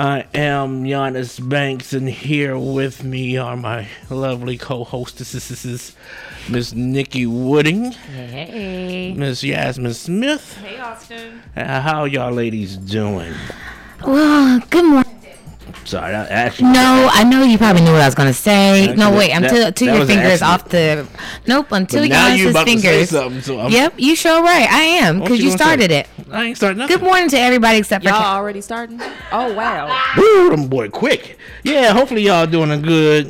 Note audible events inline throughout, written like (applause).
I am Giannis Banks, and here with me are my lovely co-hostesses, Miss Nikki Wooding, Hey. Miss Yasmin Smith. Hey, Austin. Uh, how y'all ladies doing? Well, good morning. Sorry, I actually. No, I know you probably knew what I was gonna say. Actually, no, wait, that- until until that your fingers off the. Nope, until But now you Giannis's about to say fingers. something, so I'm- Yep, you sure right. I am because you you started say? it. I ain't starting nothing. Good morning to everybody except for. Y'all already starting? Oh, wow. Woo, them boy, quick. Yeah, hopefully y'all doing a good.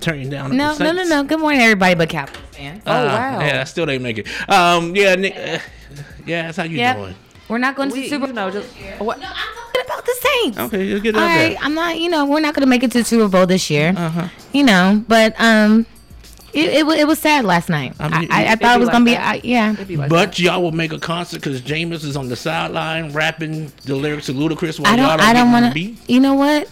Turn you down. no, no, no, no. Good morning, everybody but Capitals fan. Oh, wow. Yeah, I still didn't make it. Um, yeah, Nick. Uh, yeah, that's how you Yep. doing. We're not going to We, the Super you Bowl. know, just, what? No, I'm talking about the Saints. Okay, you'll get it All out right, there. I'm not. You know, we're not going to make it to the Super Bowl this year. Uh-huh. You know, but um, it it, it was sad last night. I I, mean, I, I thought it it was be gonna be. I, yeah. Be like But that. y'all will make a concert because Jameis is on the sideline rapping the lyrics to Ludacris while I y'all don't. I don't want to. beat. You know what?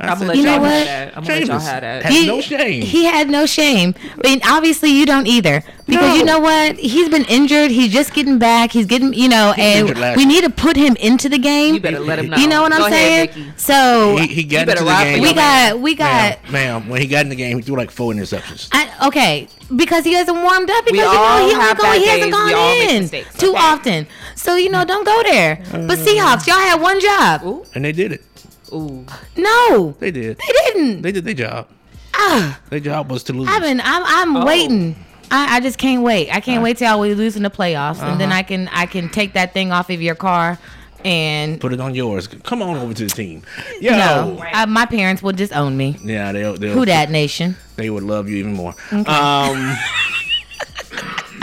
I'm going to let You know y'all what? have that. I'm going to let y'all Jameis have that. has no shame. He had no shame. I mean, obviously you don't either, because you No. know what? He's been injured. He's just getting back. He's getting, you know, injured and last we year. need to put him into the game. You better let him know. You know what I'm ahead, saying? Nikki. so he, he got better into the ride for game. we got, we got. ma'am, ma'am, when he got in the game, he threw like four interceptions. I, okay, because he hasn't warmed up. Because you know all he, only have go, bad he hasn't days. We all gone make in mistakes, too okay? often. So you know, don't go there. But uh, Seahawks, y'all had one job. Ooh, And they did it. Ooh. No, They did. they didn't. They did their job. Ah. Their job was to lose. I've been. I'm. I'm Oh. waiting. I, I just can't wait. I can't wait till we lose in the playoffs, and then I can I can take that thing off of your car, and Put it on yours. Come on over to the team. Yo. no, I, my parents will disown me. Yeah, they'll, they'll Who that nation? they would love you even more. Um, (laughs)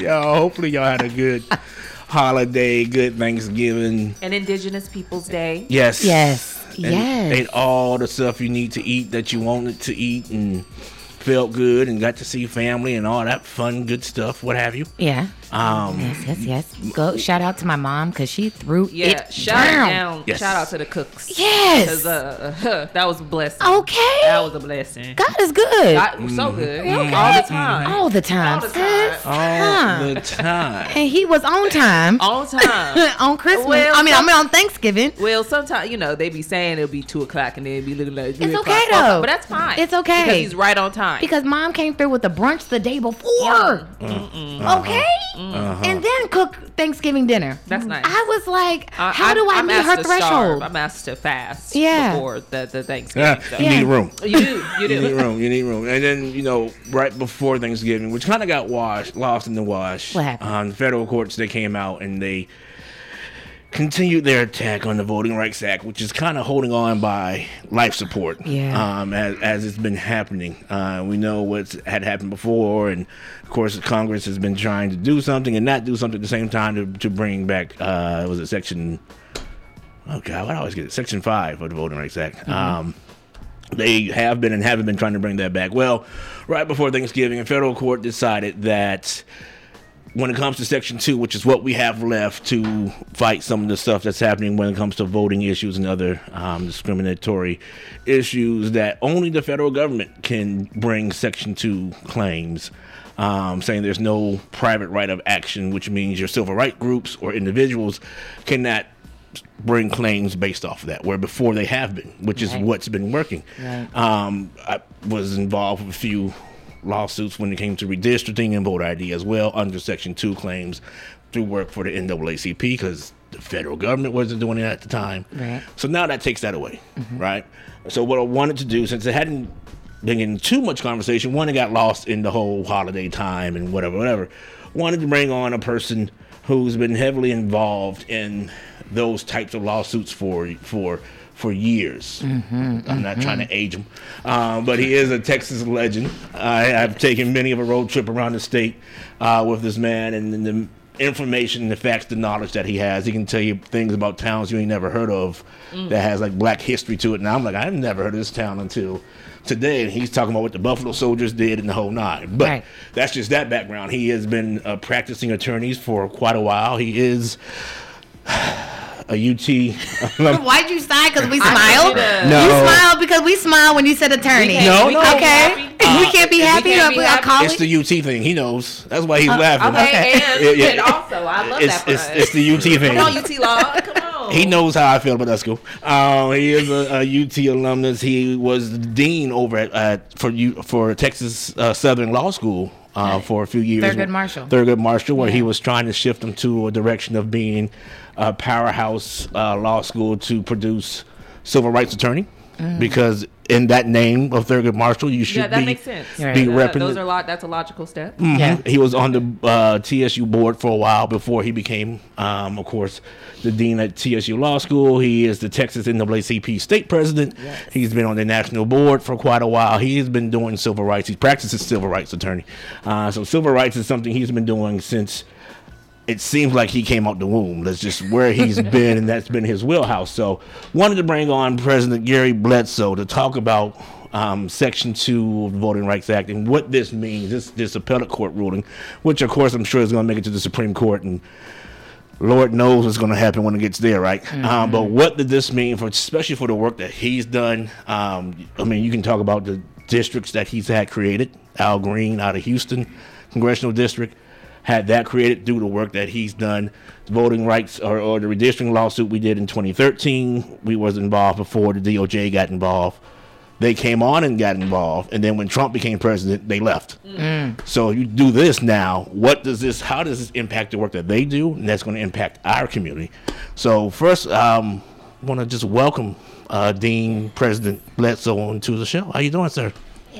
yo, hopefully y'all had a good holiday, good Thanksgiving. And Indigenous Peoples Day. Yes. Yes, And yes. Ate all the stuff you need to eat that you wanted to eat and felt good and got to see family and all that fun, good stuff, what have you. yeah. Um, Yes, yes, yes. Go shout out to my mom because she threw Yeah, it shout down. down. Yes. Shout out to the cooks. Yes. 'Cause, uh, (laughs) that was a blessing. Okay. That was a blessing. God is good God, was so good. Okay. All the time. all the time. All the time. all the time. And he was on time (laughs) All the time. (laughs) on Christmas. Well, I mean, I some- mean on Thanksgiving. Well, sometimes you know they be saying it'll be two o'clock and then be looking like three It's o'clock, okay, four o'clock, though. But that's fine. It's okay. because he's right on time. Because mom came through with the brunch the day before. Okay? And then cook Thanksgiving dinner. That's nice. I was like, I- how do I I'm meet asked her to starve. threshold? I'm asked to fast Yeah. before the, the Thanksgiving. Yeah, so- you Yeah. need room. You do. You You need room. You need room. And then, you know, right before Thanksgiving, which kind of got washed, lost in the wash. What happened? Um, federal courts, they came out and they continued their attack on the Voting Rights Act, which is kind of holding on by life support. Yeah. Um, as, as it's been happening. Uh, we know what's had happened before. And, of course, Congress has been trying to do something and not do something at the same time to, to bring back, uh, was it Section... Oh, God, I always get it. Section 5 of the Voting Rights Act. Um, they have been and haven't been trying to bring that back. Well, right before Thanksgiving, a federal court decided that when it comes to Section 2, which is what we have left to fight some of the stuff that's happening when it comes to voting issues and other um, discriminatory issues, that only the federal government can bring Section 2 claims. Um, saying there's no private right of action, which means your civil rights groups or individuals cannot bring claims based off of that, where before they have been, which is Right. what's been working. Right. Um, I was involved with a few lawsuits when it came to redistricting and voter ID as well under Section 2 claims through work for the NAACP because the federal government wasn't doing it at the time. Right. So now that takes that away, right? So what I wanted to do, since it hadn't been in too much conversation, one, it got lost in the whole holiday time and whatever, whatever. Wanted to bring on a person who's been heavily involved in those types of lawsuits for for for years. I'm not trying to age him, um, but he is a Texas legend. I, I've taken many of a road trip around the state uh, with this man, and, and the information, the facts, the knowledge that he has. He can tell you things about towns you ain't never heard of that has like black history to it. And I'm like, I've never heard of this town until today. And he's talking about what the Buffalo Soldiers did and the whole nine. But Right. that's just that background. He has been uh, practicing attorneys for quite a while. He is a (laughs) UT. Why'd you sigh? Because we smiled? No. You smiled because we smiled when you said attorney. can't- No, we no. can't be Okay. happy. we can't be (laughs) we happy. can't be happy. it's the UT thing. He knows. That's why he's laughing. Okay, Okay. and, Yeah, yeah. and also, I love It's, that it's, it's the UT thing. Come on, UT Law. Come on. He knows how I feel about that school. Um, he is a, a, UT alumnus. He was dean over at, at for you for Texas uh, Southern Law School uh, for a few years. Thurgood Marshall. Thurgood Marshall, where yeah. he was trying to shift them to a direction of being a powerhouse uh, law school to produce civil rights attorney. Mm. Because in that name of Thurgood Marshall, you should yeah, that be, makes sense. be right. represented. Those are a lot. That's a logical step. Mm-hmm. Yeah. He was on the uh, TSU board for a while before he became, um, of course, the dean at TSU Law School. He is the Texas NAACP state president. Yes. He's been on the national board for quite a while. He's been doing civil rights. He practices civil rights attorney. Uh, so civil rights is something he's been doing since it seems like he came out the womb. That's just where he's (laughs) been, and that's been his wheelhouse. So, wanted to bring on President Gary Bledsoe to talk about um, Section Two of the Voting Rights Act and what this means. This this appellate court ruling, which of course I'm sure is going to make it to the Supreme Court, and Lord knows what's going to happen when it gets there, right? Mm-hmm. Um, but what did this mean for, especially for the work that he's done? Um, I mean, you can talk about the districts that he's had created. Al Green out of Houston, congressional district had that created due to work that he's done. The voting rights or, or the redistricting lawsuit we did in 2013, we was involved before the DOJ got involved. They came on and got involved, and then when Trump became president, they left. Mm. So you do this now. What does this? How does this impact the work that they do? And that's going to impact our community. So first, um, I want to just welcome uh, Dean President Bledsoe into the show. How you doing, sir?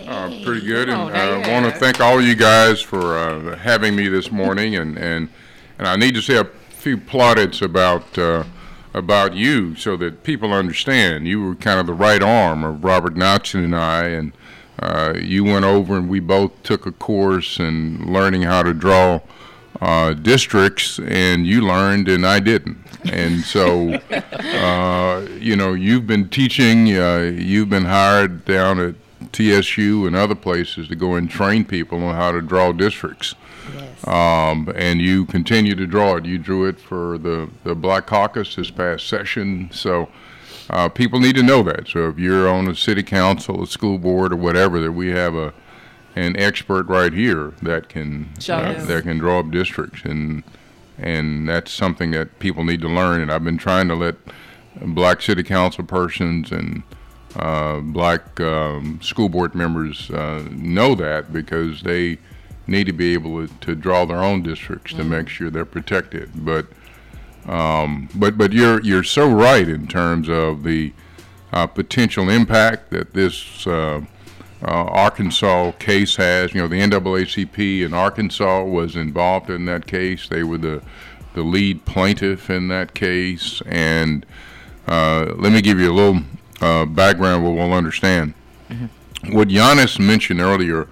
Uh, pretty good, and I want to thank all you guys for uh, having me this morning, and, and and I need to say a few plaudits about uh, about you so that people understand. You were kind of the right arm of Robert Notzon and I, and uh, you went over and we both took a course in learning how to draw uh, districts, and you learned and I didn't. And so, uh, you know, you've been teaching, uh, you've been hired down at TSU and other places to go and train people on how to draw districts. Yes. Um, and you continue to draw it. You drew it for the, the Black Caucus this past session. So uh, people need to know that. So if you're on a city council, a school board, or whatever, that we have a an expert right here that can uh, that can draw up districts, and and that's something that people need to learn. And I've been trying to let black city council persons and uh, black um, school board members uh, know that because they need to be able to, to draw their own districts mm-hmm. to make sure they're protected. But um, but but you're you're so right in terms of the uh, potential impact that this uh, uh, Arkansas case has. You know, the NAACP in Arkansas was involved in that case. They were the the lead plaintiff in that case. And uh, let me give you a little uh, background we will understand. Mm-hmm. What Giannis mentioned earlier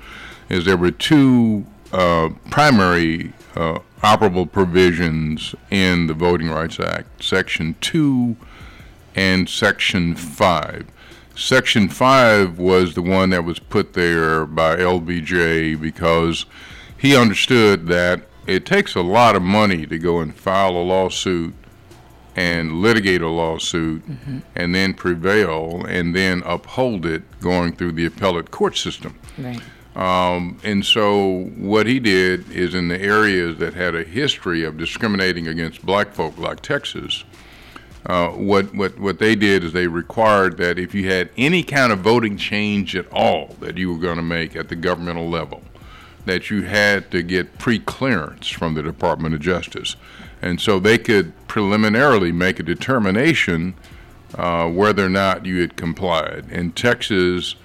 is there were two uh, primary uh, operable provisions in the Voting Rights Act Section 2 and Section 5. Section 5 was the one that was put there by LBJ because he understood that it takes a lot of money to go and file a lawsuit and litigate a lawsuit mm-hmm. and then prevail and then uphold it going through the appellate court system. Right. Um, and so what he did is in the areas that had a history of discriminating against black folk, like Texas, uh, what, what, what they did is they required that if you had any kind of voting change at all that you were going to make at the governmental level, that you had to get pre-clearance from the Department of Justice. And so they could preliminarily make a determination uh, whether or not you had complied. And Texas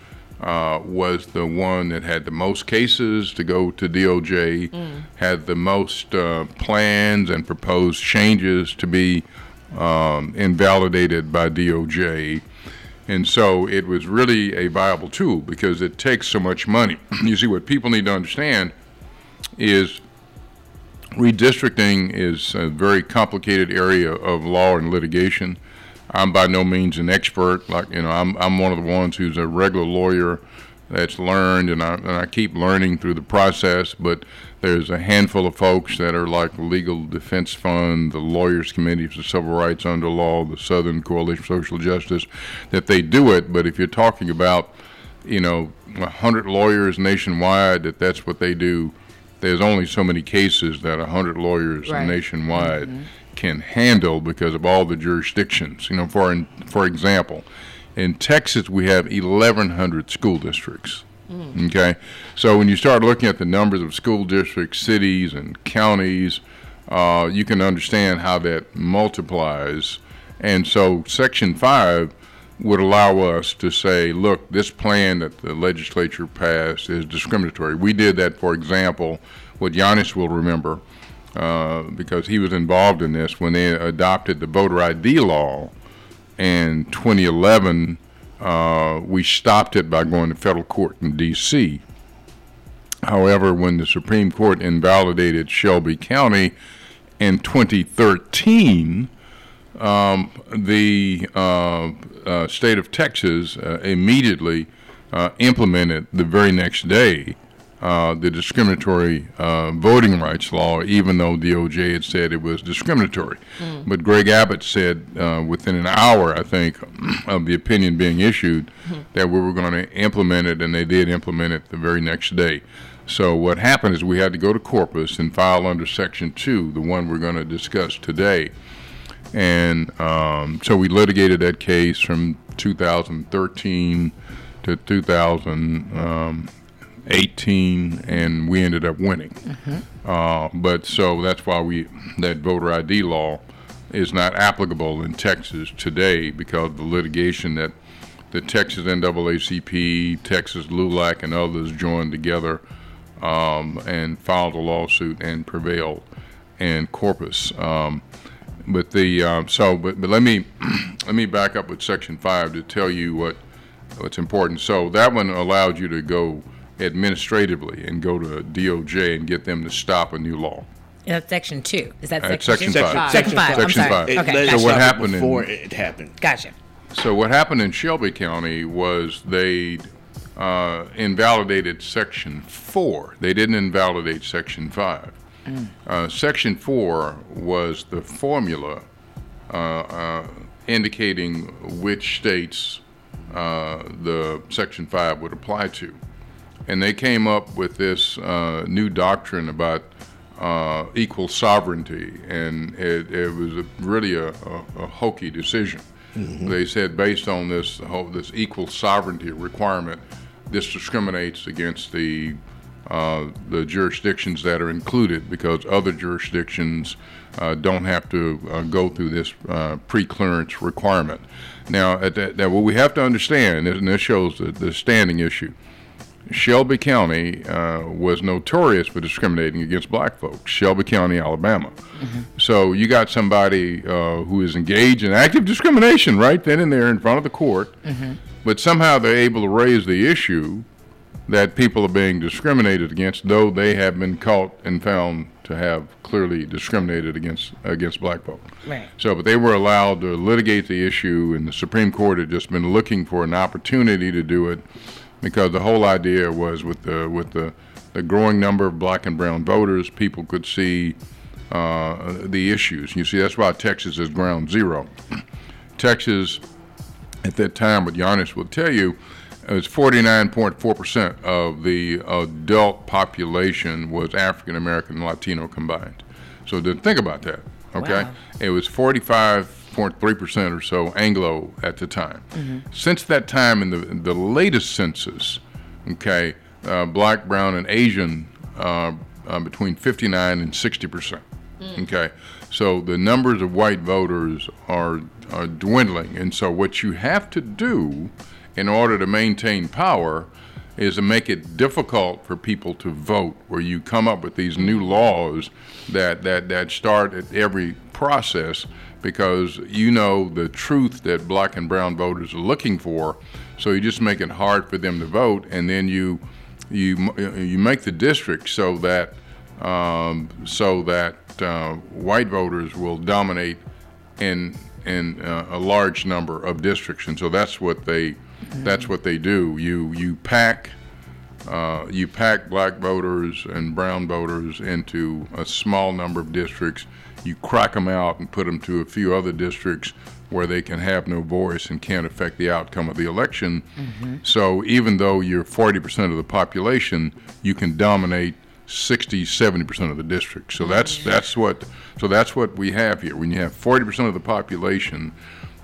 uh, was the one that had the most cases to go to DOJ, mm. had the most uh, plans and proposed changes to be um, invalidated by DOJ. And so it was really a viable tool because it takes so much money. (clears throat) you see, what people need to understand is redistricting is a very complicated area of law and litigation. I'm by no means an expert. Like you know, I'm I'm one of the ones who's a regular lawyer that's learned, and I and I keep learning through the process. But there's a handful of folks that are like Legal Defense Fund, the Lawyers Committee for Civil Rights Under Law, the Southern Coalition for Social Justice, that they do it. But if you're talking about, you know, 100 lawyers nationwide, that that's what they do there's only so many cases that 100 lawyers right. nationwide mm-hmm. can handle because of all the jurisdictions. You know, for in, for example, in Texas we have 1,100 school districts. Mm. Okay, so when you start looking at the numbers of school districts, cities, and counties, uh, you can understand how that multiplies. And so, Section Five would allow us to say, look, this plan that the legislature passed is discriminatory. We did that, for example, what Giannis will remember, uh, because he was involved in this when they adopted the voter ID law in 2011. Uh, we stopped it by going to federal court in D.C. However, when the Supreme Court invalidated Shelby County in 2013, um, the uh, uh, state of Texas uh, immediately uh, implemented the very next day uh, the discriminatory uh, voting rights law, even though DOJ had said it was discriminatory. Mm. But Greg Abbott said uh, within an hour, I think, (clears throat) of the opinion being issued, mm. that we were going to implement it, and they did implement it the very next day. So what happened is we had to go to Corpus and file under Section 2, the one we're going to discuss today. And um, so we litigated that case from 2013 to 2000. Um, 18, and we ended up winning. Mm-hmm. Uh, but so that's why we that voter ID law is not applicable in Texas today because the litigation that the Texas NAACP, Texas LULAC, and others joined together um, and filed a lawsuit and prevailed in Corpus. Um, but the uh, so but, but let me (clears throat) let me back up with Section Five to tell you what what's important. So that one allowed you to go administratively and go to DOJ and get them to stop a new law. That's section two. Is that That's section, section five. Section five. Section I'm sorry. five. Okay. let Gotcha. So what stop it happened in- before it happened? Gotcha. So what happened in Shelby County was they uh, invalidated Section 4. They didn't invalidate Section 5. Uh, Section 4 was the formula uh, uh, indicating which states uh, the Section 5 would apply to. And they came up with this uh, new doctrine about uh, equal sovereignty, and it, it was a, really a, a, a hokey decision. They said based on this whole, this equal sovereignty requirement, this discriminates against the uh, the jurisdictions that are included because other jurisdictions uh, don't have to uh, go through this uh, pre-clearance requirement. Now, at that, that what we have to understand, and this shows the, the standing issue. Shelby County uh, was notorious for discriminating against black folks. Shelby County, Alabama. So you got somebody uh, who is engaged in active discrimination right then and there in front of the court, but somehow they're able to raise the issue that people are being discriminated against, though they have been caught and found to have clearly discriminated against against black folk. Right. So, but they were allowed to litigate the issue, and the Supreme Court had just been looking for an opportunity to do it, because the whole idea was with the with the the growing number of black and brown voters, people could see uh, the issues. You see, that's why Texas is ground zero. (clears throat) Texas, at that time, what Giannis will tell you, was 49.4% of the adult population was African American and Latino combined. So then think about that, okay? Wow. It was 45.3% or so Anglo at the time. Since that time, in the, in the latest census, okay, uh, black, brown, and Asian uh, uh, between 59 and 60 percent. Okay, so the numbers of white voters are, are dwindling, and so what you have to do in order to maintain power is to make it difficult for people to vote, where you come up with these new laws that, that, that start at every process because you know the truth that black and brown voters are looking for. So you just make it hard for them to vote, and then you you you make the district so that um, so that uh, white voters will dominate in in uh, a large number of districts, and so that's what they that's what they do. You you pack uh, you pack black voters and brown voters into a small number of districts. You crack them out and put them to a few other districts where they can have no voice and can't affect the outcome of the election. So even though you're 40% of the population, you can dominate 60, 70 percent of the district. So that's that's what so that's what we have here. When you have 40 percent of the population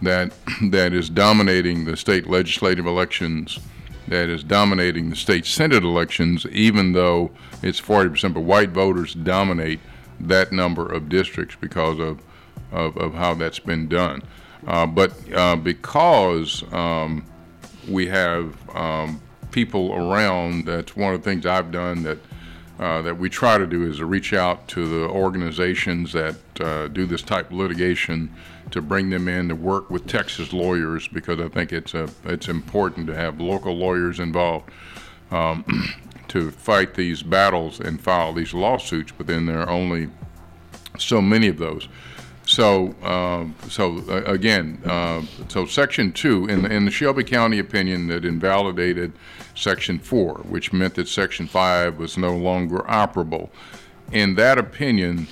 that that is dominating the state legislative elections, that is dominating the state senate elections, even though it's 40 percent, but white voters dominate that number of districts because of of, of how that's been done. Uh, but uh, because um, we have um, people around, that's one of the things I've done that uh, that we try to do is to reach out to the organizations that uh, do this type of litigation to bring them in to work with Texas lawyers because I think it's a it's important to have local lawyers involved um, (clears throat) to fight these battles and file these lawsuits. But then there are only so many of those. So, uh, so uh, again, uh, so Section 2, in the, in the Shelby County opinion that invalidated Section 4, which meant that Section 5 was no longer operable. In that opinion,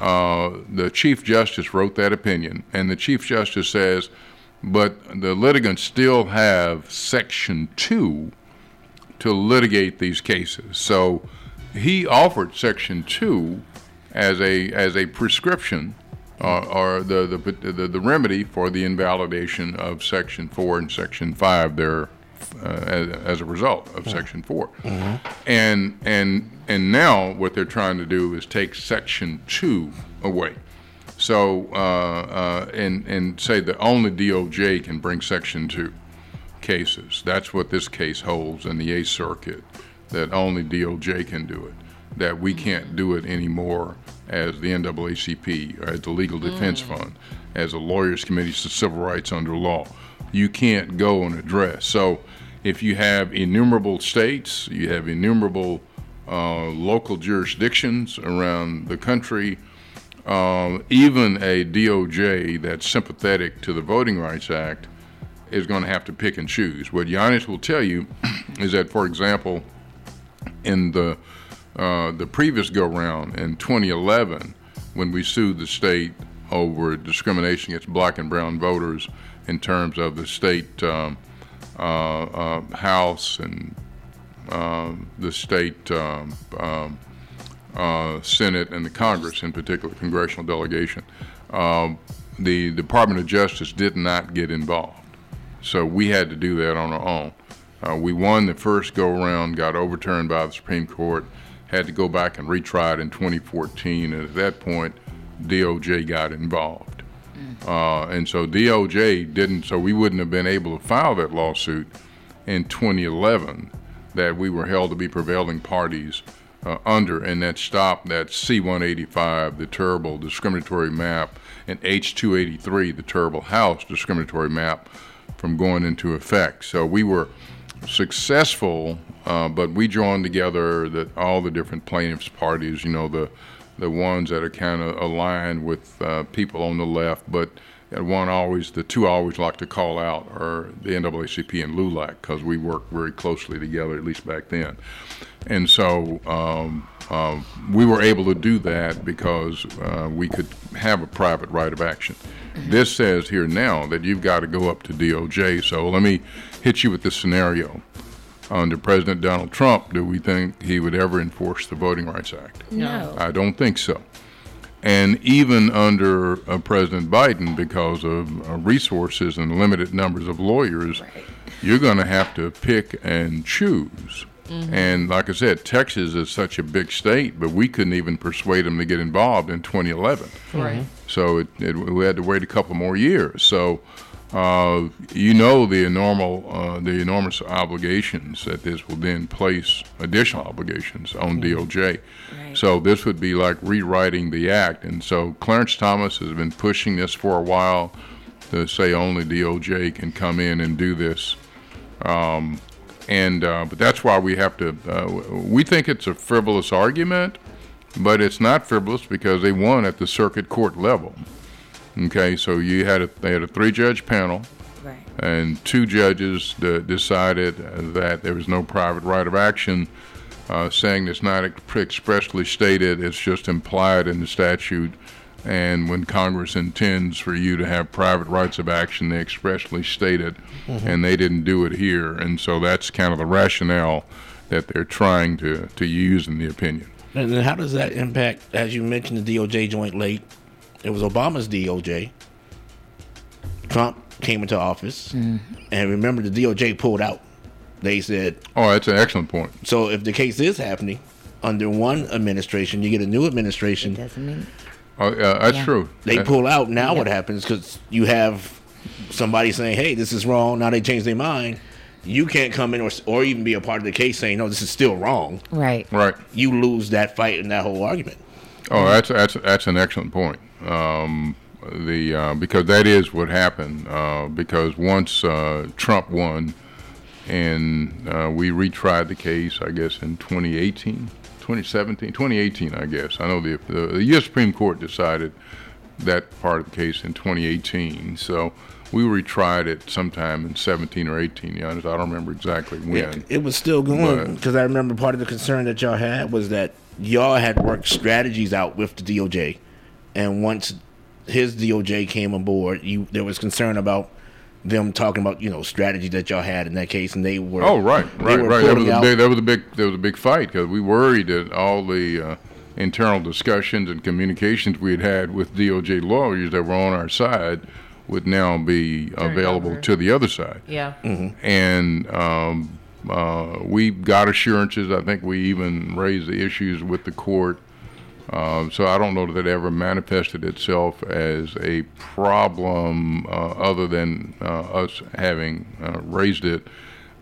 uh, the Chief Justice wrote that opinion, and the Chief Justice says, but the litigants still have Section 2 to litigate these cases. So he offered Section 2 as a, as a prescription uh, or the, the, the, the remedy for the invalidation of Section 4 and Section 5 there uh, as, as a result of Section 4. And, and, and now what they're trying to do is take Section 2 away. So, uh, uh, and, and say that only DOJ can bring Section 2 cases. That's what this case holds in the Eighth Circuit, that only DOJ can do it, that we can't do it anymore as the NAACP, or as the Legal Defense Fund, as a Lawyers Committee for Civil Rights under law. You can't go and address. So if you have innumerable states, you have innumerable uh, local jurisdictions around the country, um, even a DOJ that's sympathetic to the Voting Rights Act is going to have to pick and choose. What Giannis will tell you (clears throat) is that, for example, in the uh, the previous go round in 2011, when we sued the state over discrimination against black and brown voters in terms of the state um, uh, uh, House and the state um, um, uh, Senate and the Congress, in particular, congressional delegation, um, the Department of Justice did not get involved. So we had to do that on our own. Uh, we won the first go around, got overturned by the Supreme Court, had to go back and retry it in 2014, and at that point, DOJ got involved. Uh, and so DOJ didn't, so we wouldn't have been able to file that lawsuit in 2011 that we were held to be prevailing parties uh, under, and that stopped that C-185, the terrible discriminatory map, and H-283, the terrible House discriminatory map, from going into effect. So we were successful, uh, but we joined together that all the different plaintiffs' parties, you know, the the ones that are kind of aligned with uh, people on the left, but one always, the two I always like to call out are the NAACP and LULAC because we work very closely together, at least back then. And so um, um, we were able to do that because uh, we could have a private right of action. This says here now that you've got to go up to DOJ. So let me hit you with this scenario. Under President Donald Trump, do we think he would ever enforce the Voting Rights Act? No. I don't think so. And even under uh, President Biden, because of uh, resources and limited numbers of lawyers, you're going to have to pick and choose. And like I said, Texas is such a big state, but we couldn't even persuade them to get involved in 2011. Right. So it, it, we had to wait a couple more years. So uh, you know the normal, uh, the enormous obligations that this will then place additional obligations on DOJ. Right. So this would be like rewriting the act. And so Clarence Thomas has been pushing this for a while to say only DOJ can come in and do this. Um, and uh, but that's why we have to. Uh, we think it's a frivolous argument, but it's not frivolous because they won at the circuit court level. Okay, so you had a they had a three judge panel, Right. and two judges d- decided that there was no private right of action, uh, saying it's not expressly stated; it's just implied in the statute. And when Congress intends for you to have private rights of action, they expressly state it, and they didn't do it here. And so that's kind of the rationale that they're trying to, to use in the opinion. And how does that impact, as you mentioned, the DOJ joint late? It was Obama's DOJ. Trump came into office, mm-hmm. and remember the DOJ pulled out. They said, "Oh, that's an excellent point." So if the case is happening under one administration, you get a new administration. It doesn't mean. Oh, uh, that's yeah. true. They that, pull out. Now yeah. what happens? Because you have somebody saying, "Hey, this is wrong." Now they change their mind. You can't come in or, or even be a part of the case saying, "No, this is still wrong." Right. Right. You lose that fight and that whole argument. Oh, that's that's that's an excellent point. Um, the uh, because that is what happened. Uh, because once uh, Trump won, and uh, we retried the case, I guess in 2018, 2017, 2018, I guess. I know the, the, the U.S. Supreme Court decided that part of the case in 2018. So we retried it sometime in 17 or 18. Yeah, I don't remember exactly when. It, it was still going because I remember part of the concern that y'all had was that y'all had worked strategies out with the DOJ, and once his DOJ came aboard, you there was concern about them talking about you know strategy that y'all had in that case, and they were oh right right right that was, a big, that was a big that was a big fight because we worried that all the uh, internal discussions and communications we had had with DOJ lawyers that were on our side would now be available to the other side. Yeah, mm-hmm. and um, uh, we got assurances. I think we even raised the issues with the court uh, so I don't know that it ever manifested itself as a problem uh, other than uh, us having uh, raised it.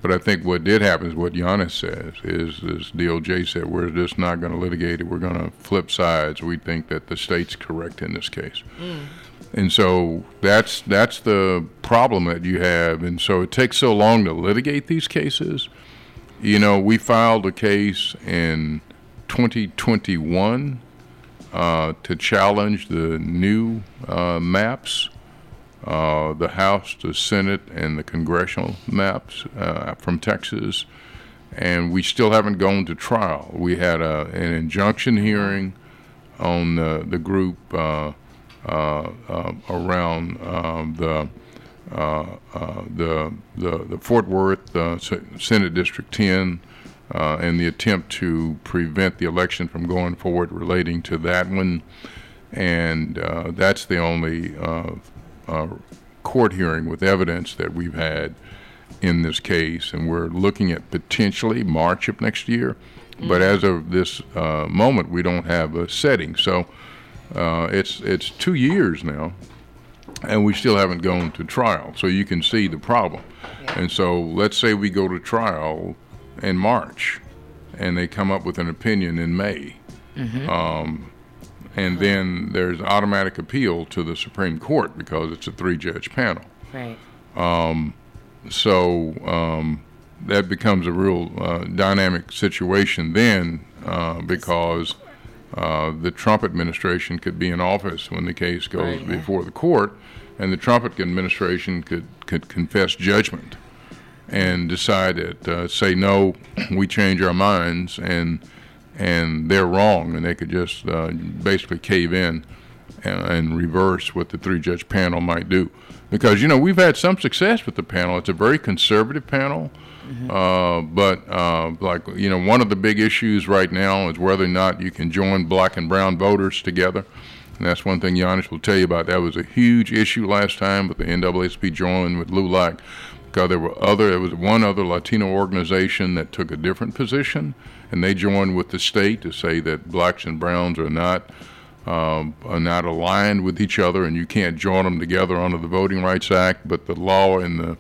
But I think what did happen is what Giannis says is, this DOJ said we're just not going to litigate it. We're going to flip sides. We think that the state's correct in this case. Mm. And so that's that's the problem that you have. And so it takes so long to litigate these cases. You know, we filed a case in 2021 uh, to challenge the new uh, maps, uh, the House, the Senate, and the congressional maps uh, from Texas. And we still haven't gone to trial. We had a, an injunction hearing on the, the group uh, around um, the, the, the, the Fort Worth Senate District 10 uh, and the attempt to prevent the election from going forward relating to that one. And uh, that's the only uh, uh, court hearing with evidence that we've had in this case. And we're looking at potentially March of next year. Mm-hmm. But as of this uh, moment, we don't have a setting. So it's, it's two years now and we still haven't gone to trial. So you can see the problem. Yeah. And so let's say we go to trial in March, and they come up with an opinion in May. Mm-hmm. Um, and then there's automatic appeal to the Supreme Court because it's a three-judge panel. Right. Um, so um, that becomes a real uh, dynamic situation then uh, because uh, the Trump administration could be in office when the case goes right. before the court, and the Trump administration could, could confess judgment and decide that uh, say no, we change our minds and and they're wrong, and they could just uh, basically cave in and, and, reverse what the three judge panel might do. Because you know we've had some success with the panel. It's a very conservative panel. Mm-hmm. Uh, but uh, like you know, one of the big issues right now is whether or not you can join black and brown voters together. And that's one thing Giannis will tell you about. That was a huge issue last time with the NAACP joining with LULAC there were other was one other Latino organization that took a different position, and they joined with the state to say that blacks and browns are not um, are not aligned with each other, and you can't join them together under the Voting Rights Act. But the law in the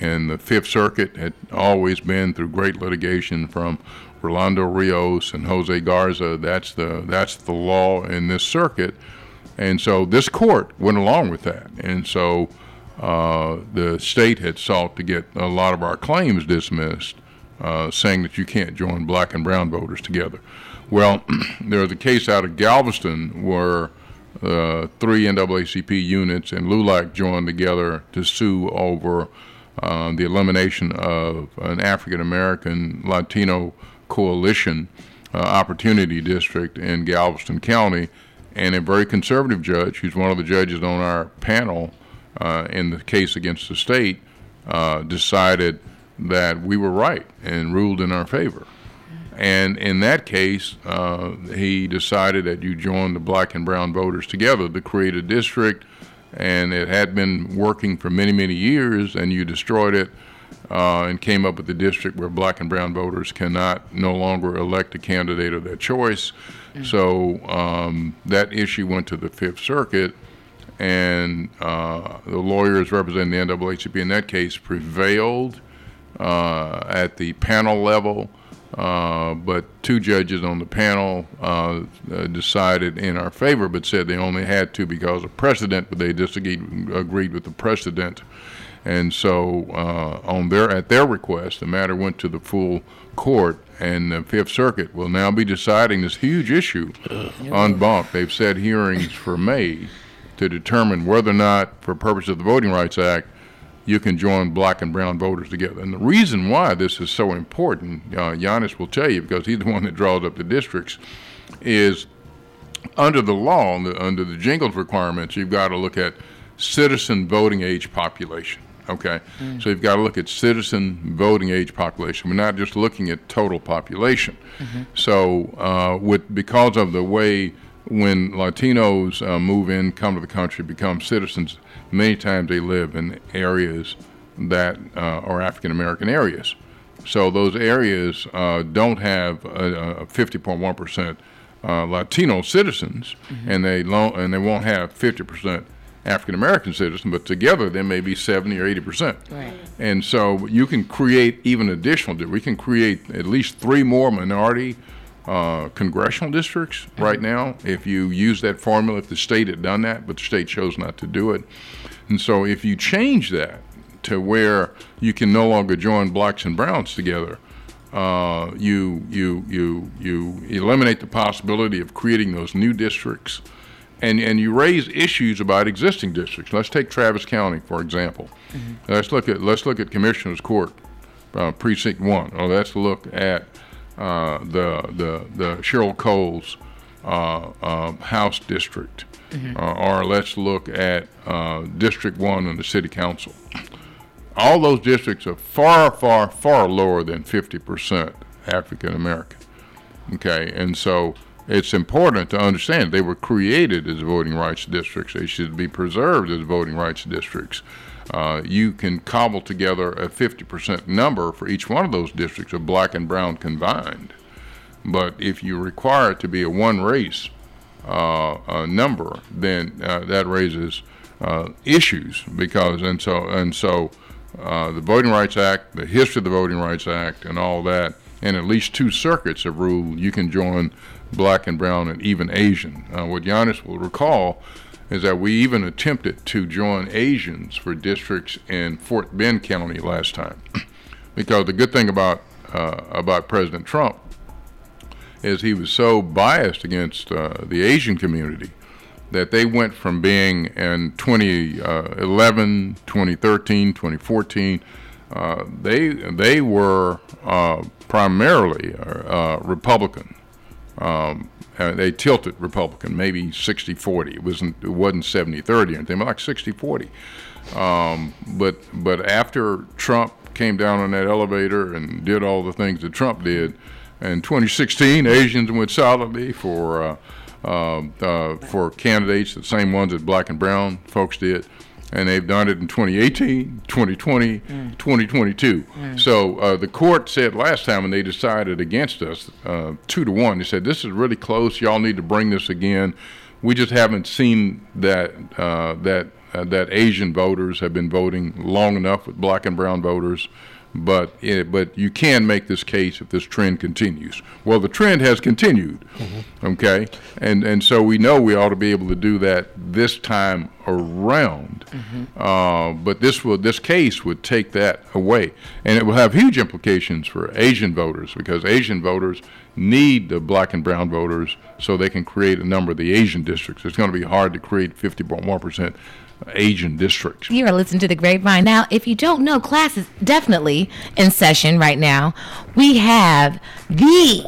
in the Fifth Circuit had always been through great litigation from Rolando Rios and Jose Garza. That's the that's the law in this circuit, and so this court went along with that, and so uh, the state had sought to get a lot of our claims dismissed, uh, saying that you can't join black and brown voters together. Well, (clears throat) there was a case out of Galveston where uh, three NAACP units and LULAC joined together to sue over uh, the elimination of an African American Latino coalition uh, opportunity district in Galveston County. And a very conservative judge, who's one of the judges on our panel, in the case against the state uh, decided that we were right and ruled in our favor. and in that case, uh, he decided that you join the black and brown voters together to create a district, and it had been working for many, many years, and you destroyed it uh, and came up with a district where black and brown voters cannot no longer elect a candidate of their choice. So um, that issue went to the Fifth Circuit, and uh, the lawyers representing the NAACP in that case prevailed uh, at the panel level. Uh, but two judges on the panel uh, decided in our favor, but said they only had to because of precedent, but they disagreed agreed with the precedent. And so, uh, on their at their request, the matter went to the full court, and the Fifth Circuit will now be deciding this huge issue en banc. They've set hearings for May to determine whether or not, for purpose of the Voting Rights Act, you can join black and brown voters together. And the reason why this is so important, uh, Giannis will tell you because he's the (laughs) one that draws up the districts, is under the law, under, under the Gingles requirements, you've got to look at citizen voting age population. Okay, so you've got to look at citizen voting age population. We're not just looking at total population. So, uh, with because of the way when Latinos uh, move in, come to the country, become citizens, many times they live in areas that uh, are African American areas. So those areas uh, don't have a, a 50.1 percent uh, Latino citizens, and they lo- and they won't have 50 percent African American citizens, but together there may be 70 or 80 percent. Right. And so you can create even additional. We can create at least three more minority uh, congressional districts right now if you use that formula. If the state had done that, but the state chose not to do it. And so if you change that to where you can no longer join blacks and browns together, uh, you you you you eliminate the possibility of creating those new districts, and and you raise issues about existing districts. Let's take Travis County for example. Let's look at let's look at Commissioners Court, uh, Precinct One. Or let's look at uh, the the the Sheryl Cole's uh, uh, House District, uh, or let's look at uh, District One in the City Council all those districts are far, far, far lower than 50% African American. Okay, and so it's important to understand they were created as voting rights districts. They should be preserved as voting rights districts. Uh, you can cobble together a 50% number for each one of those districts of black and brown combined. But if you require it to be a one race uh, uh, number, then uh, that raises uh, issues because and so and so uh, the Voting Rights Act, the history of the Voting Rights Act, and all that, and at least two circuits have ruled you can join black and brown and even Asian. What Giannis will recall is that we even attempted to join Asians for districts in Fort Bend County last time, (clears throat) because the good thing about uh, about President Trump is he was so biased against uh, the Asian community that they went from being in 2011, 2013, 2014, uh, they they were uh, primarily uh, Republican. Um, and they tilted Republican, maybe 60-40. It wasn't it wasn't 70-30 or anything, but like 60-40. Um, but but after Trump came down on that elevator and did all the things that Trump did, in 2016, Asians went solidly for uh, uh, uh, for candidates, the same ones that black and brown folks did. And they've done it in 2018, 2020, 2022. So uh, the court said last time when they decided against us, uh, two to one, they said, This is really close. Y'all need to bring this again. We just haven't seen that, uh, that, uh, that Asian voters have been voting long enough with black and brown voters but it, but you can make this case if this trend continues. Well, the trend has continued, mm-hmm. okay, and and so we know we ought to be able to do that this time around. Mm-hmm. Uh, but this will this case would take that away, and it will have huge implications for Asian voters because Asian voters need the black and brown voters so they can create a number of the Asian districts. It's going to be hard to create 50.1 percent Asian districts. You are listening to the Grapevine. Now, if you don't know, class is definitely in session right now. We have the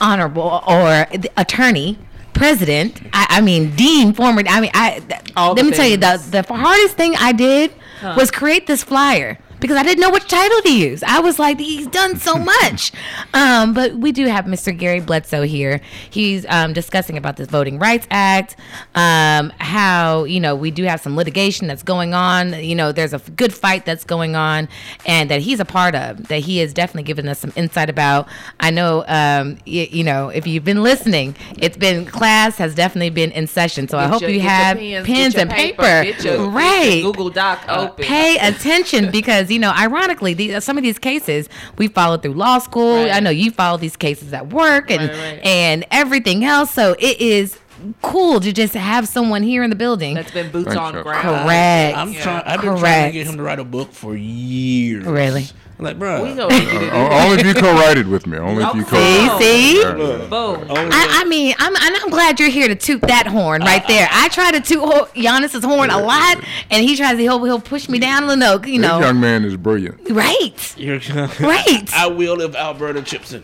honorable or the attorney, president. I, I mean, dean, former. I mean, I. All let the me tell you, the the hardest thing I did was create this flyer because I didn't know which title to use. I was like, he's done so (laughs) much. um, but we do have Mr. Gary Bledsoe here. He's um, discussing about this Voting Rights Act, um, how you know we do have some litigation that's going on. You know, there's a good fight that's going on, and that he's a part of. That he has definitely given us some insight about. I know, um, y- you know, if you've been listening, it's been class has definitely been in session. So I hope your- you have pens, pens, and paper, paper. get get your right. Google Doc open. Pay attention (laughs) because you know, ironically, these, some of these cases we followed through law school. Right. I know you follow these cases at work and Right, right. and everything else. So it is cool to just have someone here in the building. That's been boots Thanks, on ground. Correct. I'm Yeah. trying. I've been trying to get him to write a book for years. Really? I'm like, bro. We gonna (laughs) get it. Only if you co-write it with me. Only if you co-write. See, see. Boom. Boom. I, I mean, I'm and I'm glad you're here to toot that horn right there. I try to toot ho- Giannis's horn a lot, and he tries to he'll, he'll push me down the note. You This know, young man is brilliant. right, You're, right. (laughs) I will if Alberta chips in.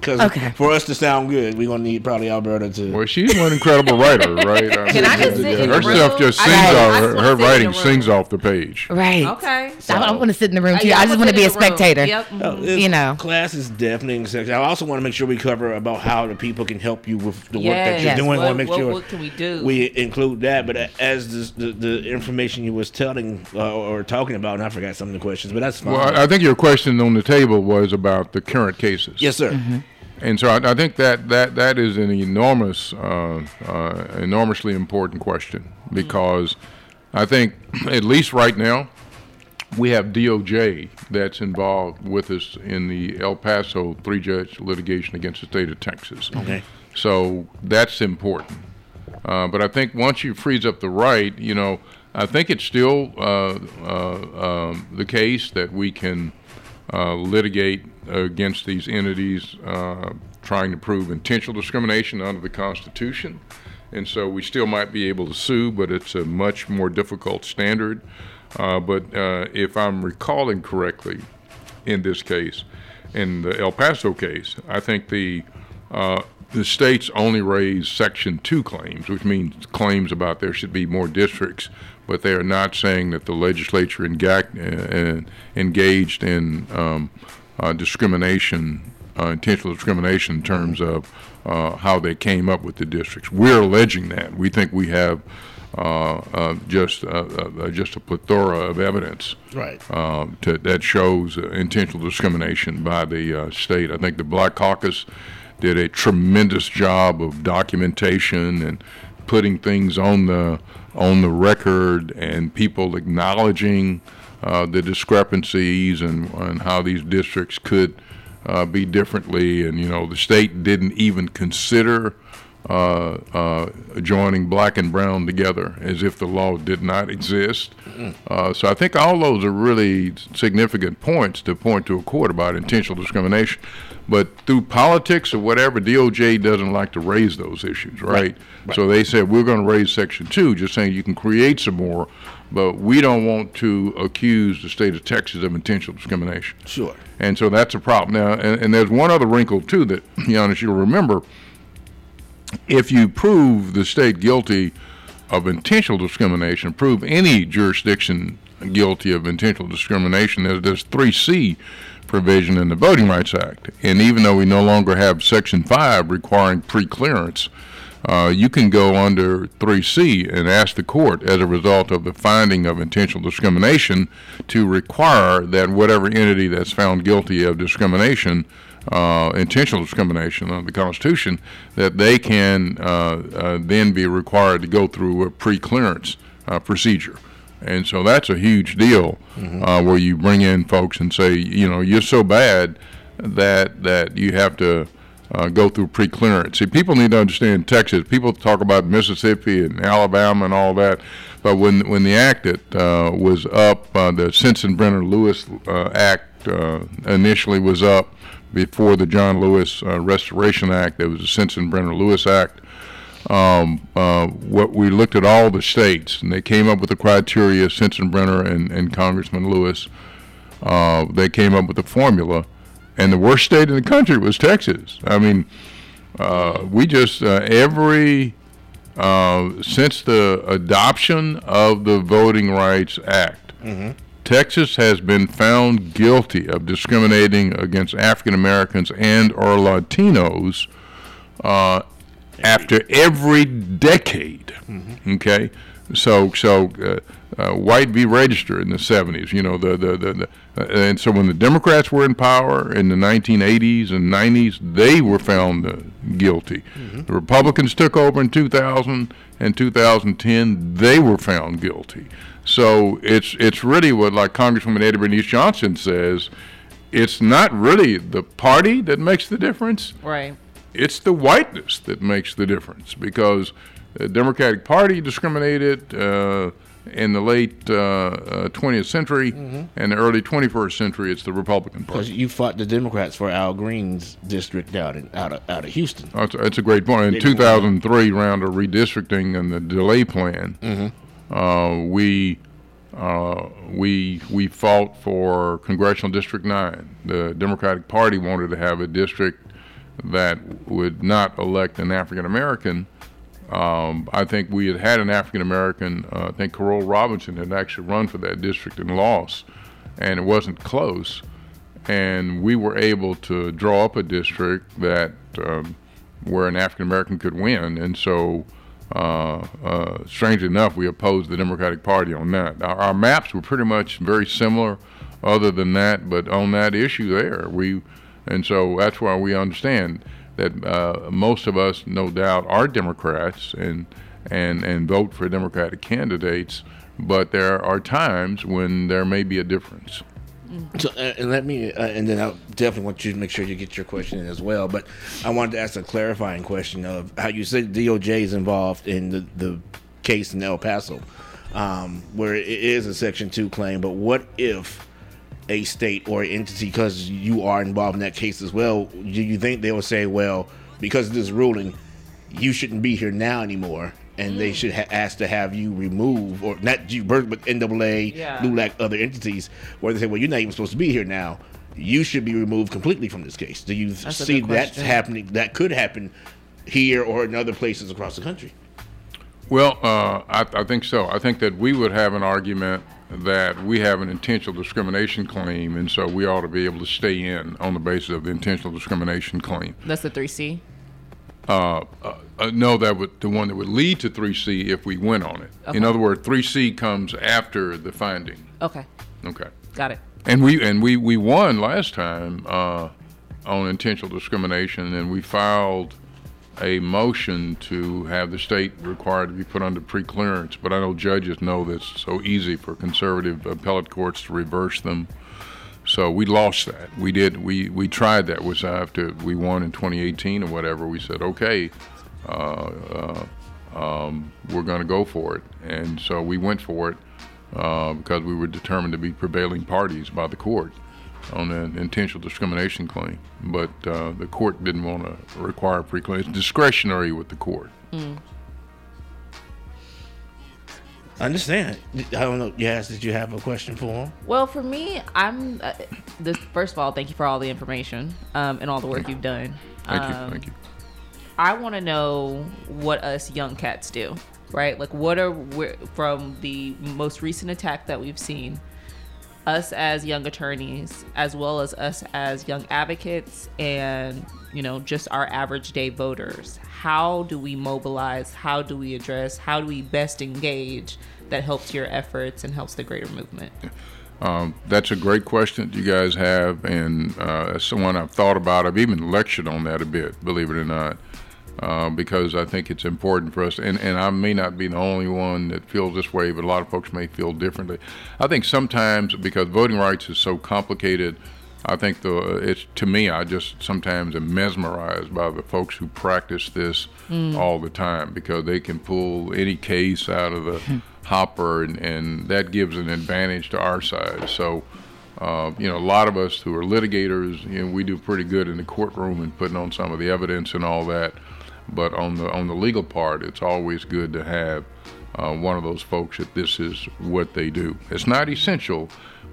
Because Okay. for us to sound good, we're gonna need probably Alberta to. Well, she's an incredible writer, (laughs) right? Can I just sit in the her stuff room? just sings I off. just Her, her the writing sings off the page. Right. Okay. I, I want to sit in the room too. yeah, I just wanna be a sit in the room. spectator. Yep. Oh. You know. class is definitely in. I also want to make sure we cover about how the people can help you with the work that you're Yes. doing. What- want to make what- sure what can we do? We include that, but uh, as this, the the information you was telling uh, or talking about, and I forgot some of the questions, but that's fine. Well, I I think your question on the table was about the current cases. yes, sir. Mm-hmm. And so I, I think that, that, that is an enormous, uh, uh, enormously important question because I think, at least right now, we have DOJ that's involved with us in the El Paso three judge litigation against the state of Texas. Okay. So that's important. Uh, but I think once you freeze up the right, you know, I think it's still uh, uh, um, the case that we can uh, litigate against these entities uh, trying to prove intentional discrimination under the Constitution. And so we still might be able to sue, but it's a much more difficult standard. Uh, but uh, if I'm recalling correctly, in this case, in the El Paso case, I think the uh, the states only raised Section Two claims, which means claims about there should be more districts, but they are not saying that the legislature enga- uh, engaged in um, uh, discrimination, uh, intentional discrimination in terms of uh, how they came up with the districts. We're alleging that. We think we have uh, uh, just uh, uh, just a plethora of evidence Right. uh, to, that shows uh, intentional discrimination by the uh, state. I think the Black Caucus did a tremendous job of documentation and putting things on the on the record and people acknowledging uh, the discrepancies and, and how these districts could uh, be differently. And you know, the state didn't even consider uh, uh, joining black and brown together as if the law did not exist. Uh, so I think all those are really significant points to point to a court about intentional discrimination. But through politics or whatever, DOJ doesn't like to raise those issues, right? So they said we're going to raise Section 2, just saying you can create some more, but we don't want to accuse the state of Texas of intentional discrimination. Sure. And so that's a problem. Now, and, and there's one other wrinkle, too, that, (clears throat) Giannis, you'll remember. If you prove the state guilty of intentional discrimination, prove any jurisdiction guilty of intentional discrimination, there's this 3C provision in the Voting Rights Act. And even though we no longer have Section 5 requiring pre-clearance, uh, you can go under 3C and ask the court, as a result of the finding of intentional discrimination, to require that whatever entity that's found guilty of discrimination, uh, intentional discrimination under the Constitution, that they can uh, uh, then be required to go through a pre-clearance uh, procedure. And so that's a huge deal uh, where you bring in folks and say, you know, you're so bad that that you have to uh, go through pre-clearance. See, people need to understand Texas. People talk about Mississippi and Alabama and all that, but when when the act that uh, was up, uh, the Sensenbrenner Lewis uh, Act uh, initially was up before the John Lewis uh, Restoration Act. There was the Sensenbrenner Lewis Act um, uh, what we looked at all the states, and they came up with the criteria. Sensenbrenner and, and Congressman Lewis, uh, they came up with the formula, and the worst state in the country was Texas. I mean, uh, we just uh, every uh, since the adoption of the Voting Rights Act, Texas has been found guilty of discriminating against African Americans and or Latinos uh, after every decade. Mm-hmm. Okay, so so uh, uh, White v. Regester in the 70s. You know the the, the, the uh, and so when the Democrats were in power in the 1980s and 90s, they were found uh, guilty. Mm-hmm. The Republicans took over in 2000 and 2010. They were found guilty. So it's it's really what like Congresswoman Eddie Bernice Johnson says. It's not really the party that makes the difference. Right. It's the whiteness that makes the difference because the Democratic Party discriminated. Uh, in the late uh, uh, 20th century mm-hmm. and the early 21st century, it's the Republican Party. Because you fought the Democrats for Al Green's district out in, out of out of Houston. That's, that's a great point. In 2003 round of redistricting and the DeLay plan, mm-hmm. uh, we. Uh, we we fought for congressional district nine. The Democratic Party wanted to have a district that would not elect an African American, um, I think we had had an African American, uh, I think Carol Robinson had actually run for that district and lost, and it wasn't close. And we were able to draw up a district that um, where an African American could win. And so, uh, uh, strangely enough, we opposed the Democratic Party on that. Our, our, maps were pretty much very similar, other than that, but on that issue there, we, and so that's why we understand that uh, most of us, no doubt, are Democrats and and and vote for Democratic candidates. But there are times when there may be a difference. So, uh, and let me, uh, and then I definitely want you to make sure you get your question in as well. But I wanted to ask a clarifying question of how you said DOJ is involved in the, the case in El Paso, um, where it is a Section 2 claim. But what if a state or entity because you are involved in that case as well, do you think they will say, well, because of this ruling, you shouldn't be here now anymore, and mm. they should ha- ask to have you removed, or not you, but NAA, yeah. LULAC, other entities, where they say, well, you're not even supposed to be here now. You should be removed completely from this case. Do you that's see that's happening? That could happen here or in other places across the country. Well, uh, I, I think so. I think that we would have an argument that we have an intentional discrimination claim, and so we ought to be able to stay in on the basis of the intentional discrimination claim. That's the 3C? Uh, uh, uh, no, that would the one that would lead to 3C if we went on it. Okay. In other words, 3C comes after the finding. Okay. Okay. Got it. And we and we we won last time uh, on intentional discrimination, and we filed a motion to have the state required to be put under preclearance, but I know judges know that it's so easy for conservative appellate courts to reverse them. So we lost that. We did. We we tried that. Was after we won in 2018 or whatever. We said, okay, uh, uh, um, we're going to go for it, and so we went for it uh, because we were determined to be prevailing parties by the court on an intentional discrimination claim, but uh, the court didn't want to require pre-claim. It's discretionary with the court. Mm. I understand. I don't know. Yes, did you have a question for him? Well, for me, I'm. Uh, this first of all, thank you for all the information um, and all the work you've done. Thank um, you. Thank you. I want to know what us young cats do, right? Like, what are we from the most recent attack that we've seen? Us as young attorneys as well as us as young advocates and you know just our average day voters how do we mobilize how do we address how do we best engage that helps your efforts and helps the greater movement? Um, that's a great question that you guys have and uh, as someone i've thought about. I've even lectured on that a bit believe it or not uh, because I think it's important for us. And, and I may not be the only one that feels this way, but a lot of folks may feel differently. I think sometimes because voting rights is so complicated, I think the it's to me I just sometimes am mesmerized by the folks who practice this mm. all the time because they can pull any case out of the hopper and, and that gives an advantage to our side. So. Uh, you know, a lot of us who are litigators, you know, we do pretty good in the courtroom and putting on some of the evidence and all that. But on the on the legal part, it's always good to have uh, one of those folks that this is what they do. It's not essential,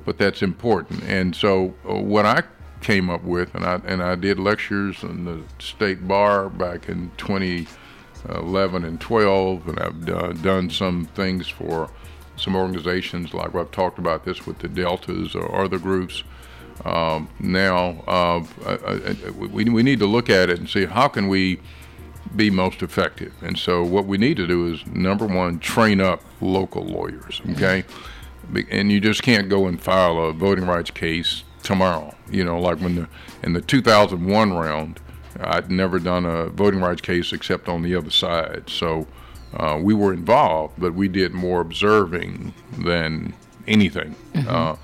but that's important. And so uh, what I came up with, and I and I did lectures in the state bar back in 2011 and 12, and I've done some things for some organizations like I've talked about this with the Deltas or other groups. Um, now uh, we, we need to look at it and see how can we be most effective. And so what we need to do is number one, train up local lawyers. Okay, and you just can't go and file a voting rights case tomorrow. You know, like when the in the 2001 round, I'd never done a voting rights case except on the other side. So uh, we were involved, but we did more observing than anything. Mm-hmm. Uh,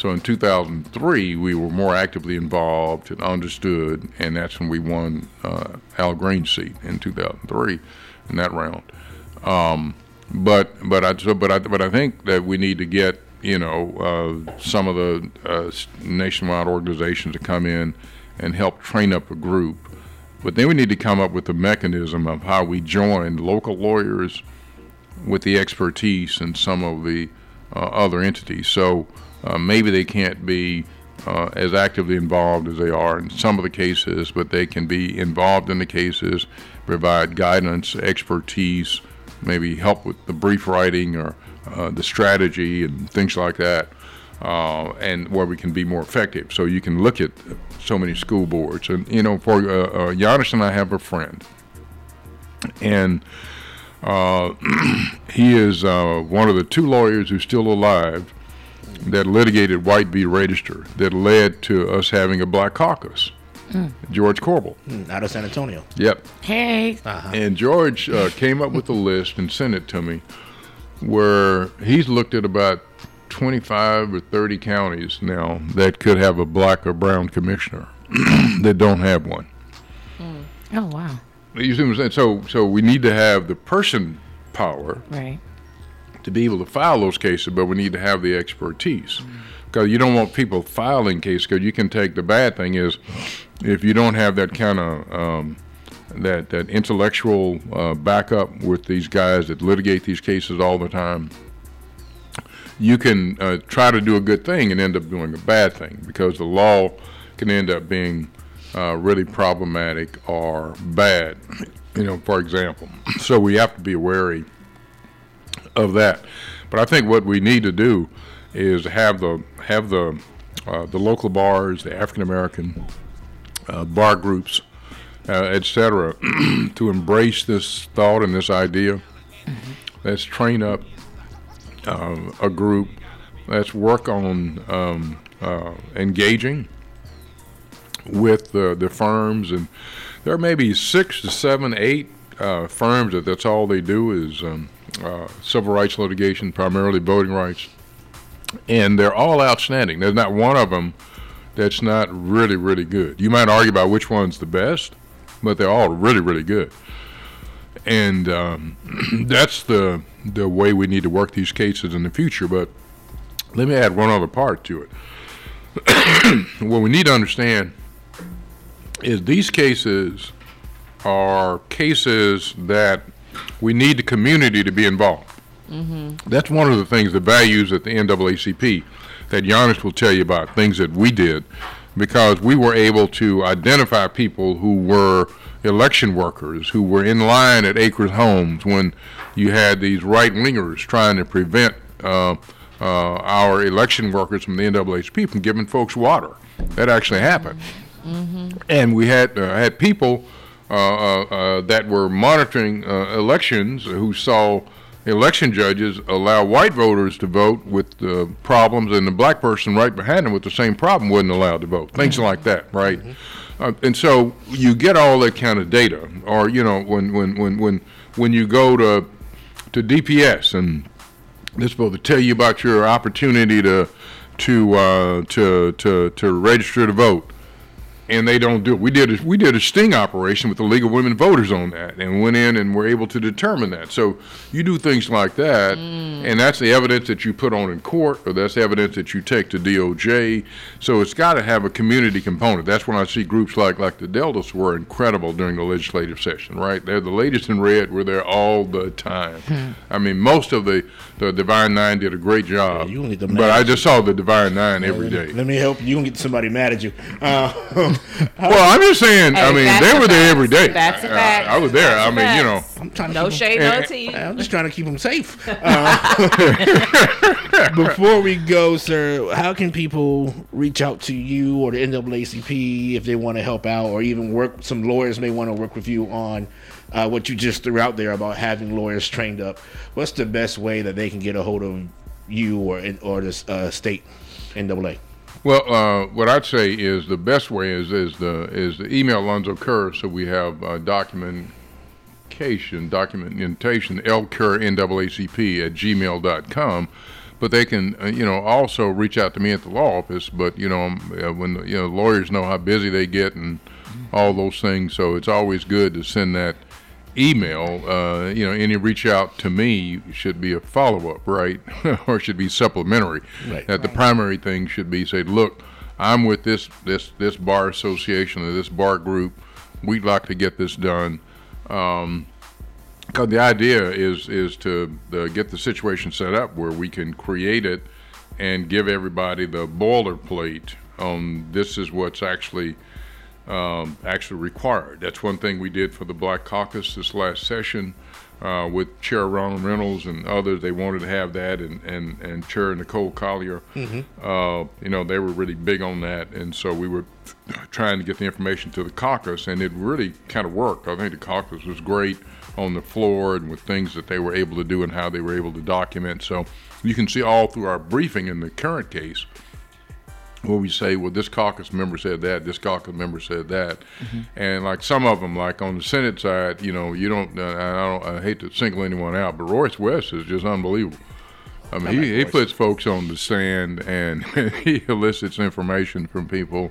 so in 2003, we were more actively involved and understood, and that's when we won uh, Al Green's seat in 2003 in that round. Um, but but I so, but I but I think that we need to get you know uh, some of the uh, nationwide organizations to come in and help train up a group. But then we need to come up with a mechanism of how we join local lawyers with the expertise and some of the uh, other entities. So uh, maybe they can't be uh, as actively involved as they are in some of the cases, but they can be involved in the cases, provide guidance, expertise, maybe help with the brief writing or uh, the strategy and things like that, uh, and where we can be more effective. So you can look at so many school boards, and you know, for uh, Giannis and I have a friend, and uh, (clears throat) he is uh, one of the two lawyers who's still alive that litigated White v. Regester that led to us having a black caucus. Mm. George Korbel. Mm, out of San Antonio. Yep. Hey. Uh-huh. And George uh, came up with a list and sent it to me where he's looked at about 25 or 30 counties now that could have a black or brown commissioner (clears throat) that don't have one. Mm. Oh, wow. You see what I'm saying? So, so we need to have the person power right. To be able to file those cases, but we need to have the expertise. Because you don't want people filing cases, because you can take the bad thing is if you don't have that kind of um, that, that intellectual uh, backup with these guys that litigate these cases all the time, you can uh, try to do a good thing and end up doing a bad thing because the law can end up being uh, really problematic or bad, you know, for example. So we have to be wary of that. But I think what we need to do is have the have the uh, the local bars, the African American uh, bar groups, uh, etc., (clears throat) to embrace this thought and this idea. Mm-hmm. Let's train up uh, a group. Let's work on um, uh, engaging with the, the firms, and there may be six to seven, eight uh, firms that that's all they do is um, uh, civil rights litigation, primarily voting rights, and they're all outstanding. There's not one of them that's not really, really good. You might argue about which one's the best, but they're all really, really good. And um, (clears throat) that's the the way we need to work these cases in the future. But let me add one other part to it. (clears throat) what we need to understand is these cases are cases that we need the community to be involved. Mm-hmm. That's one of the things, the values at the NAACP that Giannis will tell you about, things that we did, because we were able to identify people who were election workers, who were in line at Acres Homes when you had these right wingers trying to prevent uh, uh, our election workers from the NAACP from giving folks water. That actually happened. Mm-hmm. And we had uh, had people that were monitoring elections who saw election judges allow white voters to vote with the problems, and the black person right behind them with the same problem wasn't allowed to vote. Things mm-hmm. like that, right? Mm-hmm. Uh, and so you get all that kind of data, or you know, when when when when when you go to to DPS and they're supposed to tell you about your opportunity to to uh, to to to register to vote and they don't do it. We did a, we did a sting operation with the League of Women Voters on that, and went in and were able to determine that. So you do things like that, mm. and that's the evidence that you put on in court, or that's the evidence that you take to DOJ. So it's got to have a community component. That's when I see groups like like the Deltas were incredible during the legislative session. Right, they're the latest in red. We're there all the time. Hmm. I mean, most of the the Divine Nine did a great job. Yeah, but I just saw the Divine Nine every let day. Let me help you. You gonna get somebody mad at you. Uh, (laughs) (laughs) Well, I'm just saying. I mean, they are were there every facts. day. Facts are I- I was there. Facts I are mean, you know. I'm trying to No keep 'em- shade, no tea. I'm just trying to keep them safe. (laughs) Uh, (laughs) before we go, sir, how can people reach out to you or the NAACP if they want to help out, or even work? Some lawyers may want to work with you on uh, what you just threw out there about having lawyers trained up. What's the best way that they can get a hold of you or or the uh, state NAA? Well, uh, what I'd say is the best way is is the is the email Lonzo Kerr, so we have uh, documentation, documentation, lkerr NAACP at gmail.com. But they can, uh, you know, also reach out to me at the law office. But you know, um, uh, when you know lawyers know how busy they get and all those things, so it's always good to send that email. Uh, you know, any reach out to me should be a follow up, right, (laughs) or should be supplementary. Right. That the primary thing should be say, look, I'm with this this this bar association or this bar group. We'd like to get this done. Um, because the idea is is to uh, get the situation set up where we can create it and give everybody the boilerplate on this is what's actually um, actually required. That's one thing we did for the Black Caucus this last session uh, with Chair Ronald Reynolds and others. They wanted to have that, and, and, and Chair Nicole Collier. Uh, you know, they were really big on that, and so we were trying to get the information to the caucus, and it really kind of worked. I think the caucus was great on the floor and with things that they were able to do and how they were able to document. So you can see all through our briefing in the current case where we say, well, this caucus member said that, this caucus member said that, and like some of them, like on the Senate side, you know, you don't, uh, I don't, I hate to single anyone out, but Royce West is just unbelievable. I mean, he, he puts folks on the stand and (laughs) he elicits information from people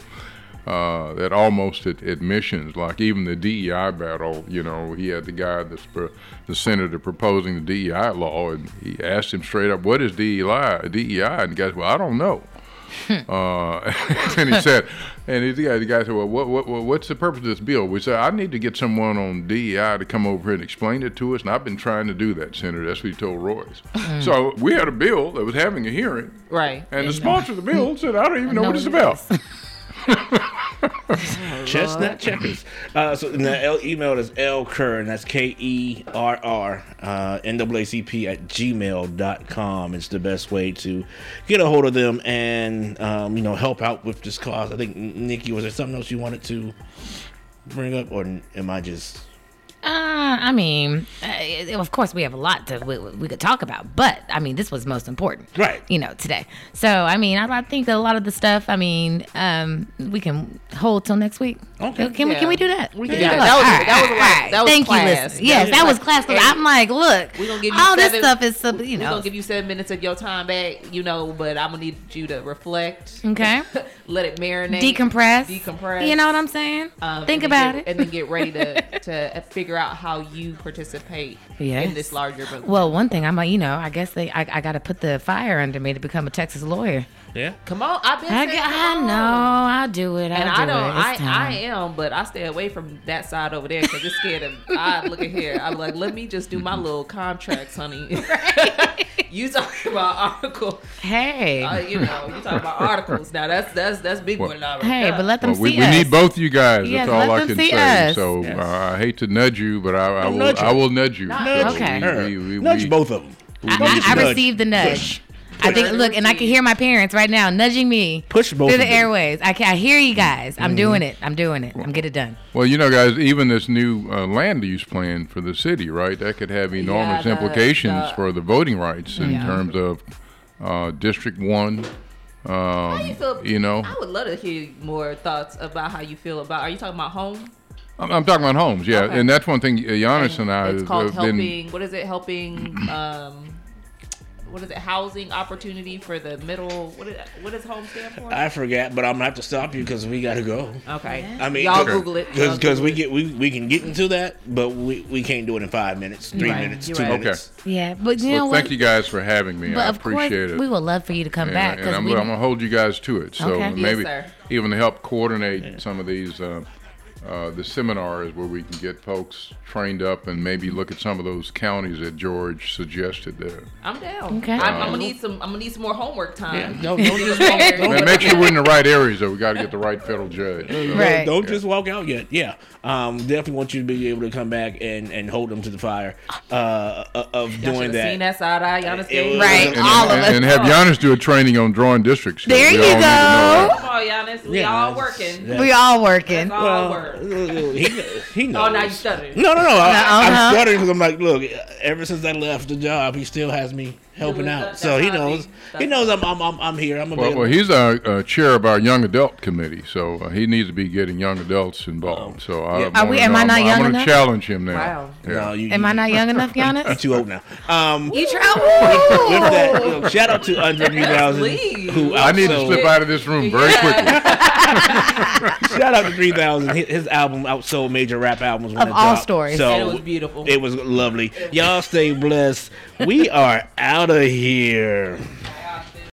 uh, that almost at admissions, like even the DEI battle, you know, he had the guy, that's pro- the senator proposing the DEI law, and he asked him straight up, what is DEI? DEI? And the guy said, well, I don't know. Uh, (laughs) and he said, and he, the, guy, the guy said, well, what, what, what, what's the purpose of this bill? We said, I need to get someone on DEI to come over here and explain it to us, and I've been trying to do that, Senator. That's what he told Royce. so we had a bill that was having a hearing, Right. and the sponsor of the bill said, I don't even know what it's about. (laughs) (laughs) Chestnut checkers. Uh, so the L- email is L Kerr, and that's K E R R, uh, NAACP at gmail.com. It's the best way to get a hold of them and, um, you know, help out with this cause. I think, Nikki, was there something else you wanted to bring up, or am I just. Uh, I mean, uh, of course, we have a lot to we, we could talk about, but I mean, this was most important, Right. You know, today. So, I mean, I, I think that a lot of the stuff, I mean, um, we can hold till next week. Okay. Can we can we do that? We can Yeah, do that was- All right, that was a lot. right, That was Thank class. you, listeners. Yes, was that was like- class. Hey, I'm like, look, we gonna give you all this stuff is, some- you know. We're know, gonna give you seven minutes of your time back, you know, but I'm gonna need you to reflect. okay. (laughs) Let it marinate. Decompress. Decompress. You know what I'm saying? Um, Think about get- it. and then get ready to (laughs) to figure out how you participate Yes. in this larger movement. Well, one thing I'm like, you know, I guess they, I, I got to put the fire under me to become a Texas lawyer. Yeah. come on, I've been. I, saying, I know, on. I'll do it. I'll And do I don't. it. I, It's I am, but I stay away from that side over there because it's scared of. I look at here. I'm like, let me just do my little contracts, honey. (laughs) (laughs) you talking about article? Hey, Uh, you know, you talking about articles. Now that's that's that's big one. Now, hey, but let them Well, we, see we us. need both you guys. Yes, That's all let I them can see say. us. So Yes. uh, I hate to nudge you, but I, I will. nudge I will nudge you. Nudge So Okay. Her. we- we- Nudge we- both of them. I, I, I received the nudge. Push. I think. Look, and I can hear my parents right now nudging me Push both through the airways. I can. I hear you guys. I'm doing it. I'm doing it. I'm get it done. Well, you know, guys, even this new uh, land use plan for the city, right? That could have enormous the- implications the- for the voting rights in Yeah. terms of uh, District One. Um, How you feel? you know, I would love to hear more thoughts about how you feel about. Are you talking about home? I'm, I'm talking about homes, yeah, Okay. and that's one thing. Uh, Giannis and, I it's have called been. helping. What is it? Helping. Um, what is it? Housing opportunity for the middle. What is what does home stand for? I forgot, but I'm gonna have to stop you because we gotta go. okay. I mean, y'all cause, Google it. Because we get we, we can get into that, but we, we can't do it in five minutes, three Right, minutes, you're two right. minutes. Yeah, but you know well, what? thank you guys for having me. But I of course, appreciate it. we would love for you to come and, back and because I'm, we. I'm gonna hold you guys to it. So Okay. Yes, maybe sir. even to help coordinate some of these uh, uh, the seminars where we can get folks trained up and maybe look at some of those counties that George suggested there. I'm down. Okay. I'm, I'm gonna need some. I'm gonna need some more homework time. Yeah, don't, don't just walk, don't, And make sure we're in the right areas, though. We got to get the right federal judge. So, Right. don't just walk out yet. Yeah, um, definitely want you to be able to come back and, and hold them to the fire uh, of Y'all doing should have seen that. that side eye Giannis It game. Right. And, All of us. and have Giannis do a training on drawing districts. There we you all need to know go. Come on, Giannis. We Yeah, all working. yeah. We all working. That's all Well, work. He, he knows. Oh, now you stuttering. No, no, no. I, Uh-huh. I'm stuttering because I'm like, look. Ever since I left the job, he still has me helping Doing out. that- So he knows. He knows I'm I'm I'm, I'm here. I'm Well, available. well, he's a, a chair of our young adult committee, so uh, he needs to be getting young adults involved. So I Yeah. Are we- am I not young I'm going enough? to challenge him now. Wow. Yeah. no, you, Am I not young enough, (laughs) You're Giannis? too old now. Um, You (laughs) with travel. that, you know, shout out to Andre 3000, leave. who I need to slip out of this room very (laughs) quickly. (laughs) Shout out to 3000. His, his album outsold major rap albums when Of it all dropped. stories. So And it was beautiful. It was lovely. Y'all stay blessed. We are out of here.